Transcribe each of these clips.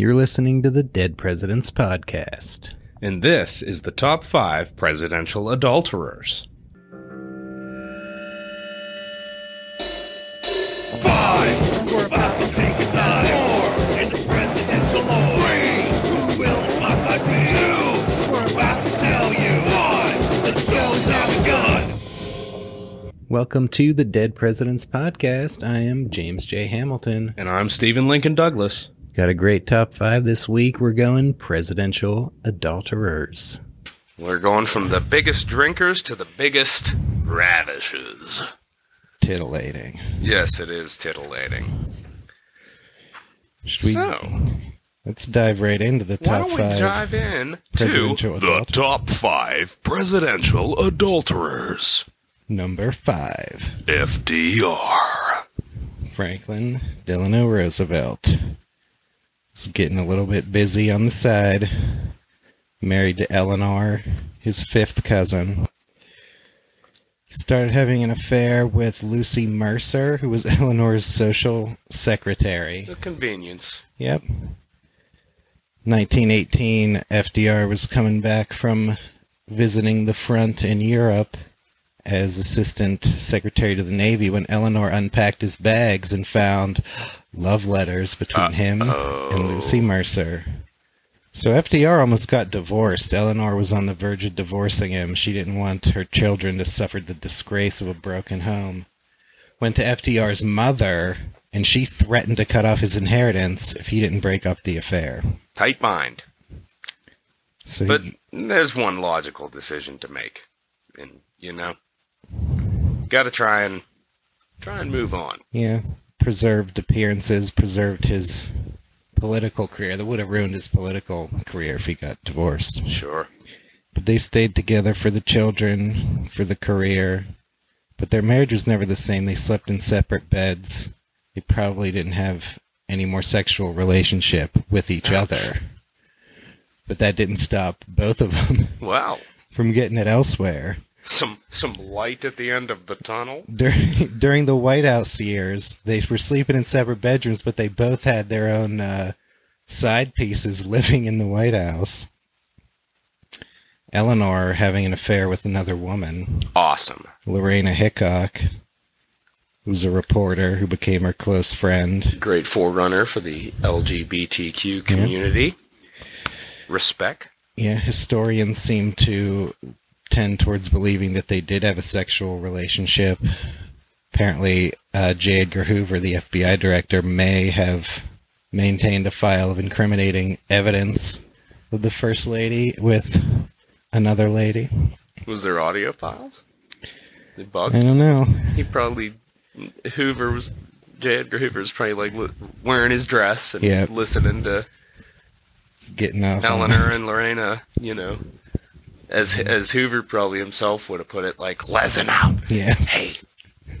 You're listening to the Dead Presidents Podcast. And this is the top five presidential adulterers. Five. We're about to take a dive. Four. In the presidential lore. Three. Who will the fuck I be? Two. We're about to tell you. One. Let's go down the gun. Welcome to the Dead Presidents Podcast. I am James J. Hamilton. And I'm Stephen Lincoln Douglas. Got a great top five this week. We're going presidential adulterers. We're going from the biggest drinkers to the biggest ravishers. Titillating. Yes, it is titillating. Should we, so, let's dive right into the top why top don't we five. dive in to presidential the top five presidential adulterers? Number five FDR. Franklin Delano Roosevelt. Getting a little bit busy on the side. Married to Eleanor, his fifth cousin. He started having an affair with Lucy Mercer, who was Eleanor's social secretary. The convenience. Yep. 1918, FDR was coming back from visiting the front in Europe as Assistant Secretary to the Navy when Eleanor unpacked his bags and found love letters between him and Lucy Mercer. So FDR almost got divorced. Eleanor was on the verge of divorcing him. She didn't want her children to suffer the disgrace of a broken home. Went to FDR's mother, and she threatened to cut off his inheritance if he didn't break up the affair. Tight mind. So But he, there's one logical decision to make. And, you know, got to try and try and move on. yeah, preserved appearances, preserved his political career. That would have ruined his political career if he got divorced. Sure. But they stayed together for the children, for the career. But their marriage was never the same. They slept in separate beds. They probably didn't have any more sexual relationship with each Ouch. other. But that didn't stop both of them Wow. from getting it elsewhere. Some some light at the end of the tunnel. During during the White House years, they were sleeping in separate bedrooms, but they both had their own uh, side pieces living in the White House. Eleanor having an affair with another woman. Awesome. Lorena Hickok, who's a reporter who became her close friend. Great forerunner for the LGBTQ community. Respect. Yeah, historians seem to tend towards believing that they did have a sexual relationship. Apparently, uh, J. Edgar Hoover, the FBI director, may have maintained a file of incriminating evidence of the First Lady with another lady. Was there audio files? They I don't know. He probably Hoover was J. Edgar Hoover was probably like li- wearing his dress and Yeah. listening to getting off. Eleanor and Lorena. You know, as as Hoover probably himself would have put it, like listen out. Yeah. Hey,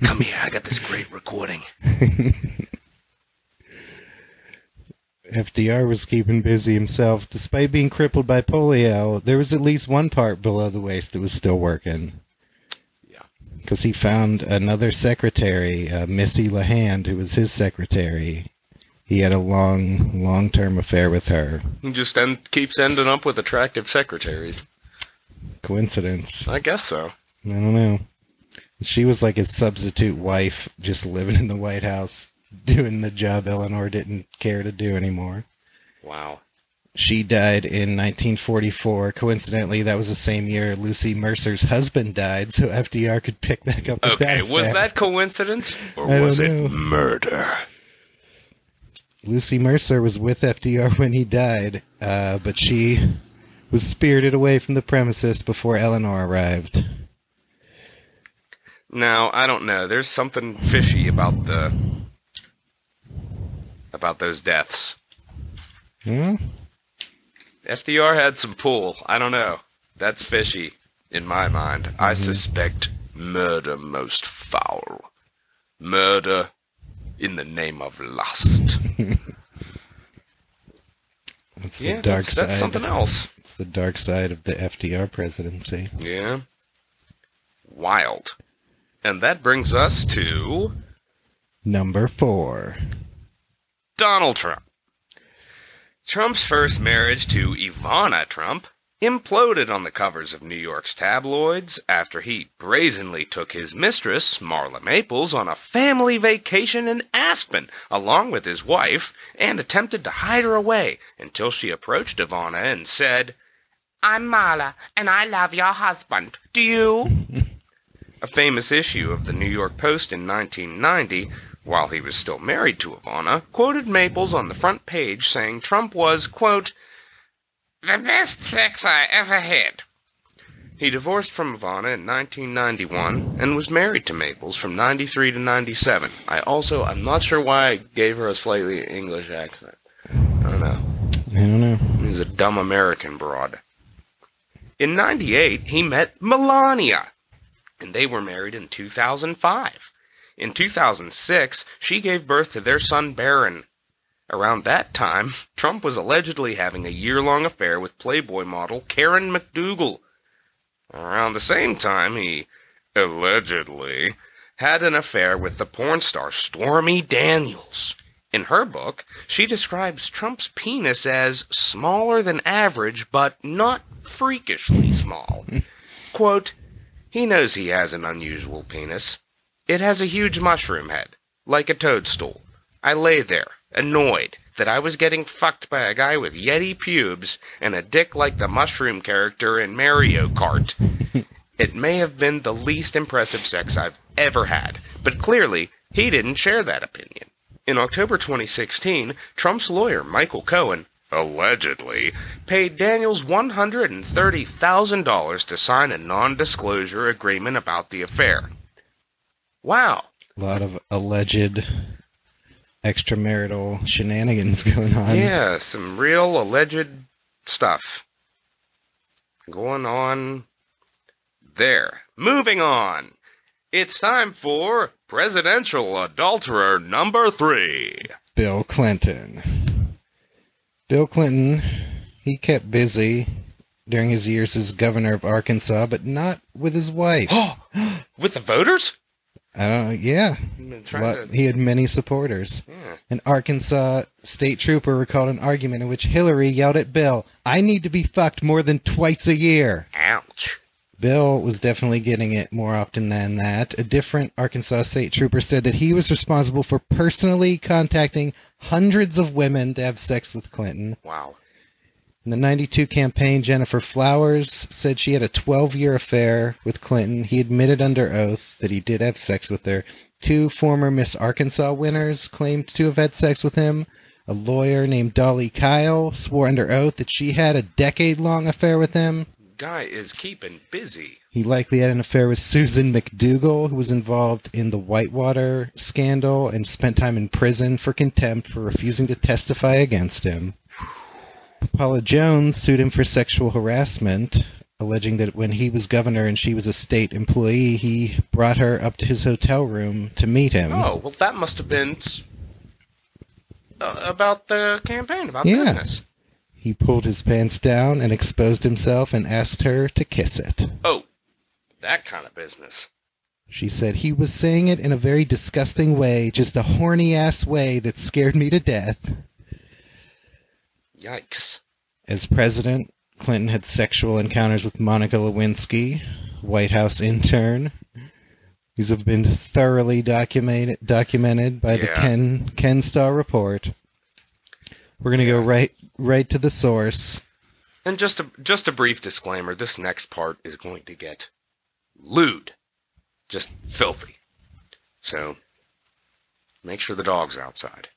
come here. I got this great recording. FDR was keeping busy himself. Despite being crippled by polio, there was at least one part below the waist that was still working. Yeah. Because he found another secretary, uh, Missy LeHand, who was his secretary. He had a long, long term affair with her. He just end, keeps ending up with attractive secretaries. Coincidence? I guess so. I don't know. She was like his substitute wife, just living in the White House, doing the job Eleanor didn't care to do anymore. Wow. She died in 1944. Coincidentally, that was the same year Lucy Mercer's husband died, so FDR could pick back up with Okay, that. was that coincidence or was it murder? Lucy Mercer was with FDR when he died, uh, but she was spirited away from the premises before Eleanor arrived. Now, I don't know. There's something fishy about the about those deaths. Hmm? FDR had some pull. I don't know. That's fishy in my mind. I suspect murder most foul. Murder in the name of lust. That's the yeah, dark that's, side. that's something else. The dark side of the FDR presidency. Yeah. Wild. And that brings us to Number four. Donald Trump. Trump's first marriage to Ivana Trump imploded on the covers of New York's tabloids after he brazenly took his mistress, Marla Maples, on a family vacation in Aspen along with his wife and attempted to hide her away until she approached Ivana and said, I'm Marla and I love your husband. Do you? a famous issue of the New York Post in 1990 while he was still married to Ivana, quoted Maples on the front page saying Trump was, quote, the best sex I ever had. He divorced from Ivana in 1991 and was married to Maples from 93 to 97. I also, I'm not sure why I gave her a slightly English accent. I don't know. I don't know. He's a dumb American broad. In 98, he met Melania, and they were married in 2005. In 2006, she gave birth to their son Barron. Around that time, Trump was allegedly having a year long affair with Playboy model Karen McDougal. Around the same time, he allegedly had an affair with the porn star Stormy Daniels. In her book, she describes Trump's penis as smaller than average, but not freakishly small. Quote, he knows he has an unusual penis. It has a huge mushroom head, like a toadstool. I lay there, annoyed that I was getting fucked by a guy with yeti pubes and a dick like the mushroom character in Mario Kart. it may have been the least impressive sex I've ever had, but clearly he didn't share that opinion. In October 2016, Trump's lawyer, Michael Cohen, allegedly, paid Daniels $130,000 to sign a non disclosure agreement about the affair. Wow. A lot of alleged extramarital shenanigans going on. Yeah, some real alleged stuff going on there. Moving on. It's time for presidential adulterer number three. Bill Clinton. Bill Clinton, he kept busy during his years as governor of Arkansas, but not with his wife. With the voters? I don't. Yeah, lot- to- he had many supporters. Yeah. An Arkansas state trooper recalled an argument in which Hillary yelled at Bill, "I need to be fucked more than twice a year." Ouch. Bill was definitely getting it more often than that. A different Arkansas state trooper said that he was responsible for personally contacting hundreds of women to have sex with Clinton. Wow. In the 92 campaign, Gennifer Flowers said she had a 12 year affair with Clinton. He admitted under oath that he did have sex with her. Two former Miss Arkansas winners claimed to have had sex with him. A lawyer named Dolly Kyle swore under oath that she had a decade long affair with him. Guy is keeping busy. He likely had an affair with Susan McDougal, who was involved in the Whitewater scandal and spent time in prison for contempt for refusing to testify against him. Paula Jones sued him for sexual harassment, alleging that when he was governor and she was a state employee, he brought her up to his hotel room to meet him. Oh, well, that must have been uh, about the campaign, about Yeah. business. He pulled his pants down and exposed himself and asked her to kiss it. Oh, that kind of business. She said he was saying it in a very disgusting way, just a horny ass way that scared me to death. Yikes. As president, Clinton had sexual encounters with Monica Lewinsky, White House intern. These have been thoroughly documented documented by the Ken Ken Starr report. We're gonna go right right to the source. And just a just a brief disclaimer: this next part is going to get lewd, just filthy. So make sure the dog's outside.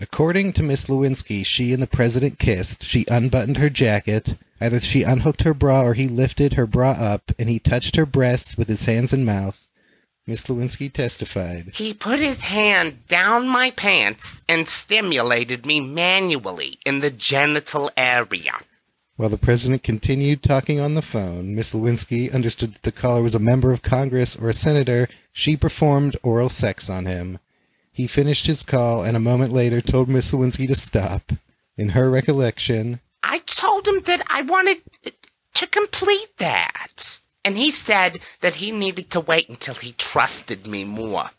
According to Miss Lewinsky, she and the president kissed. She unbuttoned her jacket. Either she unhooked her bra or he lifted her bra up and he touched her breasts with his hands and mouth. Miss Lewinsky testified. He put his hand down my pants and stimulated me manually in the genital area. While the president continued talking on the phone, Miss Lewinsky understood that the caller was a member of Congress or a senator. She performed oral sex on him. He finished his call and a moment later told Miss Lewinsky to stop. In her recollection, I told him that I wanted to complete that. And he said that he needed to wait until he trusted me more.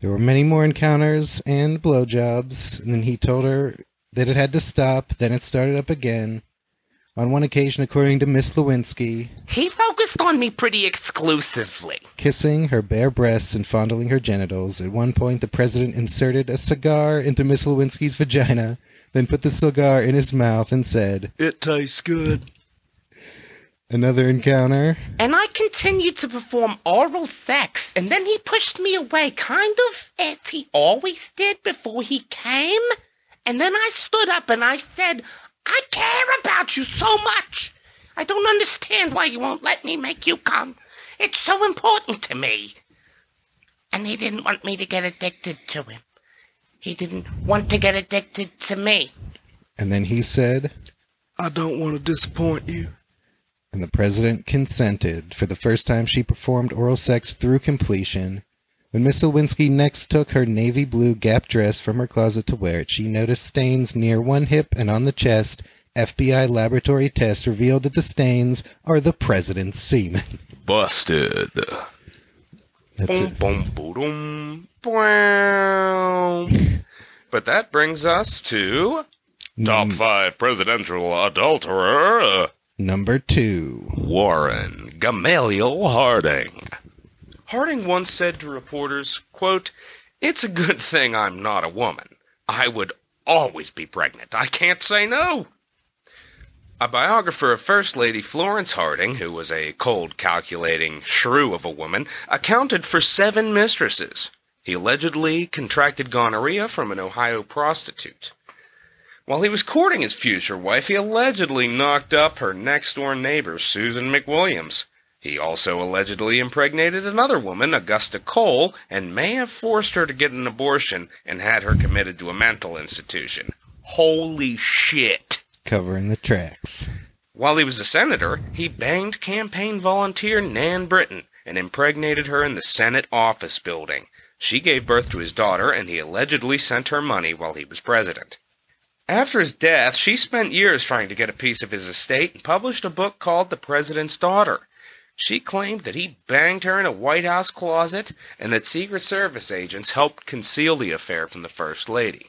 there were many more encounters and blowjobs, and then he told her that it had to stop, then it started up again. On one occasion, according to Miss Lewinsky, He focused on me pretty exclusively. kissing her bare breasts and fondling her genitals. At one point, the president inserted a cigar into Miss Lewinsky's vagina, then put the cigar in his mouth and said, It tastes good. Another encounter. And I continued to perform oral sex, and then he pushed me away, kind of as he always did before he came. And then I stood up and I said, I care about you so much. I don't understand why you won't let me make you come. It's so important to me. And he didn't want me to get addicted to him. He didn't want to get addicted to me. And then he said, I don't want to disappoint you. And the president consented. For the first time, she performed oral sex through completion. When Miss Lewinsky next took her navy blue Gap dress from her closet to wear it, she noticed stains near one hip and on the chest. FBI laboratory tests revealed that the stains are the president's semen. Busted. That's Boom, it. boom, boom, boom. But that brings us to top five presidential adulterer Number two. Warren Gamaliel Harding. Harding once said to reporters, quote, It's a good thing I'm not a woman. I would always be pregnant. I can't say no. A biographer of First Lady Florence Harding, who was a cold, calculating shrew of a woman, accounted for seven mistresses. He allegedly contracted gonorrhea from an Ohio prostitute. While he was courting his future wife, he allegedly knocked up her next door neighbor, Susan McWilliams. He also allegedly impregnated another woman, Augusta Cole, and may have forced her to get an abortion and had her committed to a mental institution. Holy shit. Covering the tracks. While he was a senator, he banged campaign volunteer Nan Britton and impregnated her in the Senate office building. She gave birth to his daughter, and he allegedly sent her money while he was president. After his death, she spent years trying to get a piece of his estate and published a book called The President's Daughter. She claimed that he banged her in a White House closet and that Secret Service agents helped conceal the affair from the First Lady.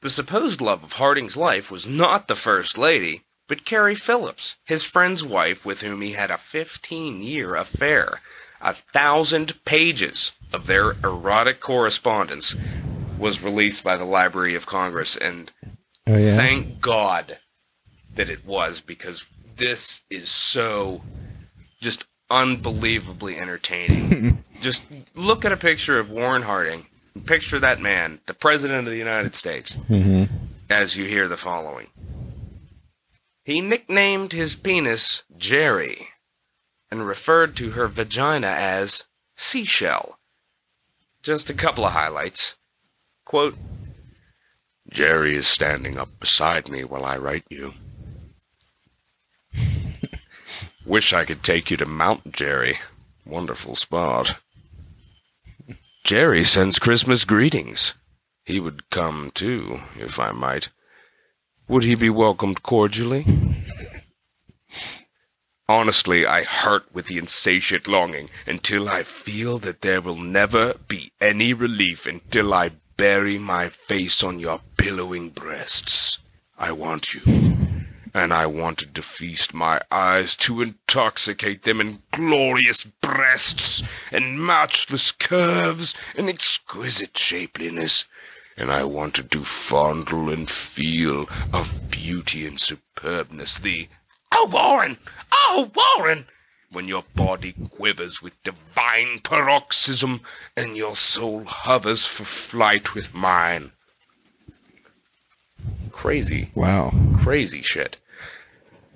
The supposed love of Harding's life was not the First Lady, but Carrie Phillips, his friend's wife with whom he had a 15 year affair. A thousand pages of their erotic correspondence was released by the Library of Congress, and Oh, yeah? thank God that it was because this is so just unbelievably entertaining. just look at a picture of Warren Harding, picture that man, the President of the United States, hmm as you hear the following. He nicknamed his penis Jerry and referred to her vagina as Seashell. Just a couple of highlights. Quote Jerry is standing up beside me while I write you. Wish I could take you to Mount Jerry. Wonderful spot. Jerry sends Christmas greetings. He would come too, if I might. Would he be welcomed cordially? Honestly, I hurt with the insatiate longing until I feel that there will never be any relief until I bury my face on your billowing breasts. I want you, and I wanted to feast my eyes to intoxicate them in glorious breasts and matchless curves and exquisite shapeliness and I wanted to fondle and feel of beauty and superbness the Oh Warren! Oh Warren! When your body quivers with divine paroxysm and your soul hovers for flight with mine. Crazy, Wow. crazy shit.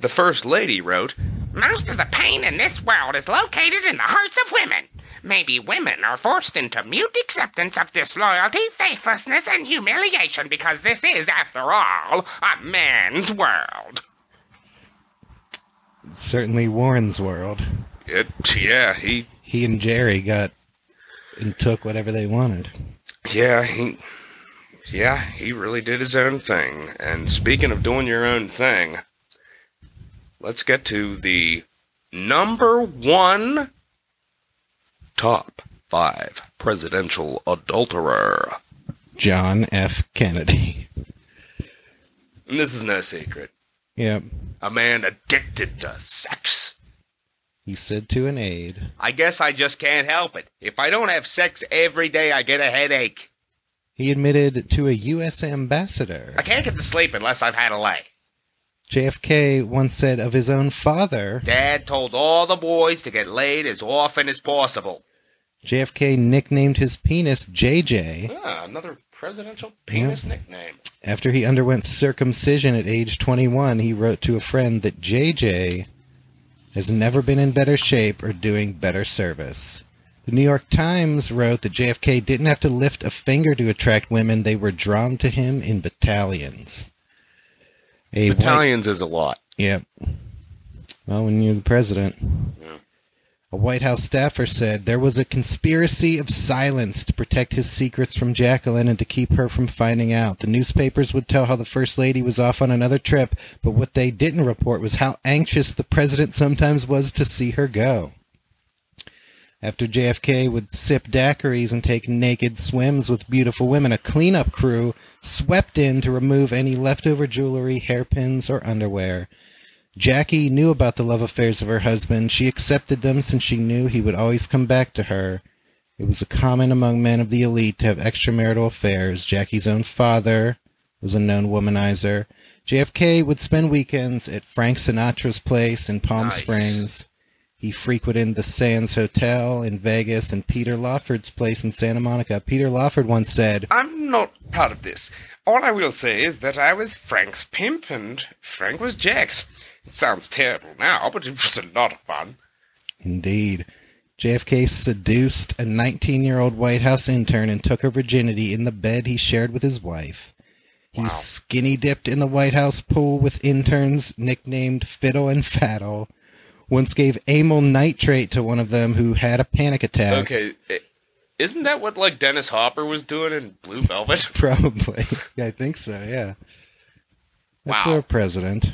The First Lady wrote, Most of the pain in this world is located in the hearts of women. Maybe women are forced into mute acceptance of disloyalty, faithlessness, and humiliation because this is, after all, a man's world. Certainly Warren's world. It, yeah, he, He and Jerry got and took whatever they wanted. yeah, he, yeah, he really did his own thing. And speaking of doing your own thing, let's get to the number one top five presidential adulterer. John F. Kennedy. And this is no secret. Yep. A man addicted to sex. He said to an aide. I guess I just can't help it. If I don't have sex every day, I get a headache. He admitted to a U.S. ambassador. I can't get to sleep unless I've had a lay. JFK once said of his own father, Dad told all the boys to get laid as often as possible. JFK nicknamed his penis JJ Ah, another presidential penis nickname. after he underwent circumcision at age 21. He wrote to a friend that JJ has never been in better shape or doing better service. The New York Times wrote that JFK didn't have to lift a finger to attract women, they were drawn to him in battalions. A white- Battalions is a lot. Yep. Well, when you're the president. Yeah. A White House staffer said there was a conspiracy of silence to protect his secrets from Jacqueline and to keep her from finding out. The newspapers would tell how the First Lady was off on another trip, but what they didn't report was how anxious the president sometimes was to see her go. After JFK would sip daiquiris and take naked swims with beautiful women, a cleanup crew swept in to remove any leftover jewelry, hairpins, or underwear. Jackie knew about the love affairs of her husband. She accepted them since she knew he would always come back to her. It was a common among men of the elite to have extramarital affairs. Jackie's own father was a known womanizer. JFK would spend weekends at Frank Sinatra's place in Palm Nice. Springs. He frequented the Sands Hotel in Vegas and Peter Lawford's place in Santa Monica. Peter Lawford once said, I'm not proud of this. All I will say is that I was Frank's pimp and Frank was Jack's. It sounds terrible now, but it was a lot of fun. Indeed. JFK seduced a 19 year old White House intern and took her virginity in the bed he shared with his wife. He Wow. skinny dipped in the White House pool with interns nicknamed Fiddle and Faddle. Once gave amyl nitrate to one of them who had a panic attack. Okay, isn't that what like Dennis Hopper was doing in Blue Velvet? Probably. Yeah, I think so, yeah. That's Wow. our president.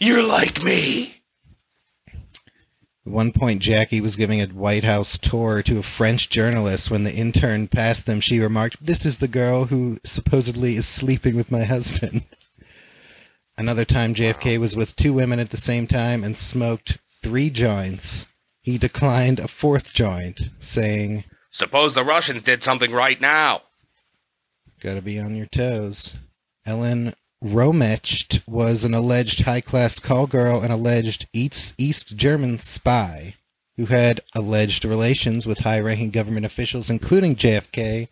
You're like me. At one point, Jackie was giving a White House tour to a French journalist. When the intern passed them, she remarked, This is the girl who supposedly is sleeping with my husband. Another time, JFK was with two women at the same time and smoked three joints. He declined a fourth joint, saying, Suppose the Russians did something right now. Gotta be on your toes. Ellen Rometsch was an alleged high class call girl and alleged East, German spy who had alleged relations with high ranking government officials, including JFK,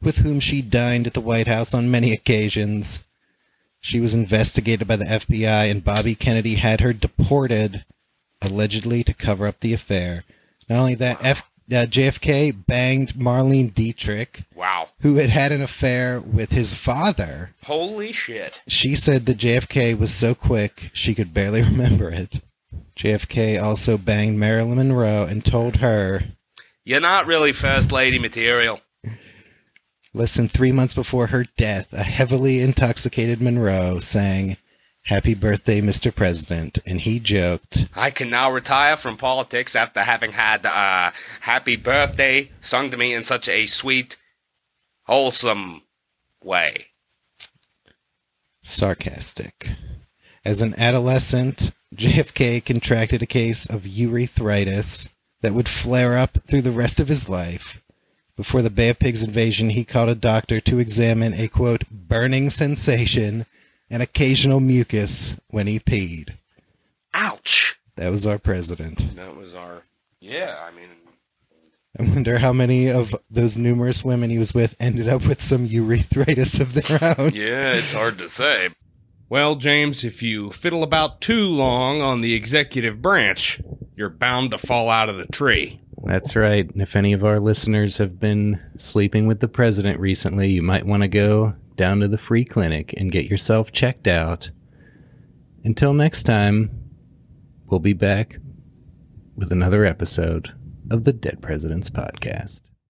with whom she dined at the White House on many occasions. She was investigated by the FBI, and Bobby Kennedy had her deported, allegedly to cover up the affair. Not only that, F, uh, JFK banged Marlene Dietrich, Wow. who had had an affair with his father. Holy shit. She said that JFK was so quick she could barely remember it. JFK also banged Marilyn Monroe and told her You're not really first lady material. less than three months before her death, a heavily intoxicated Monroe sang, Happy birthday, Mr. President. And he joked, I can now retire from politics after having had uh, happy birthday sung to me in such a sweet, wholesome way. sarcastic. As an adolescent, JFK contracted a case of urethritis that would flare up through the rest of his life. Before the Bay of Pigs invasion, he called a doctor to examine a quote, burning sensation and occasional mucus when he peed. Ouch. That was our president. That was our. Yeah, I mean. I wonder how many of those numerous women he was with ended up with some urethritis of their own. Yeah, it's hard to say. Well, James, if you fiddle about too long on the executive branch, you're bound to fall out of the tree. That's right. And if any of our listeners have been sleeping with the president recently, you might want to go down to the free clinic and get yourself checked out. Until next time, we'll be back with another episode of the Dead Presidents Podcast.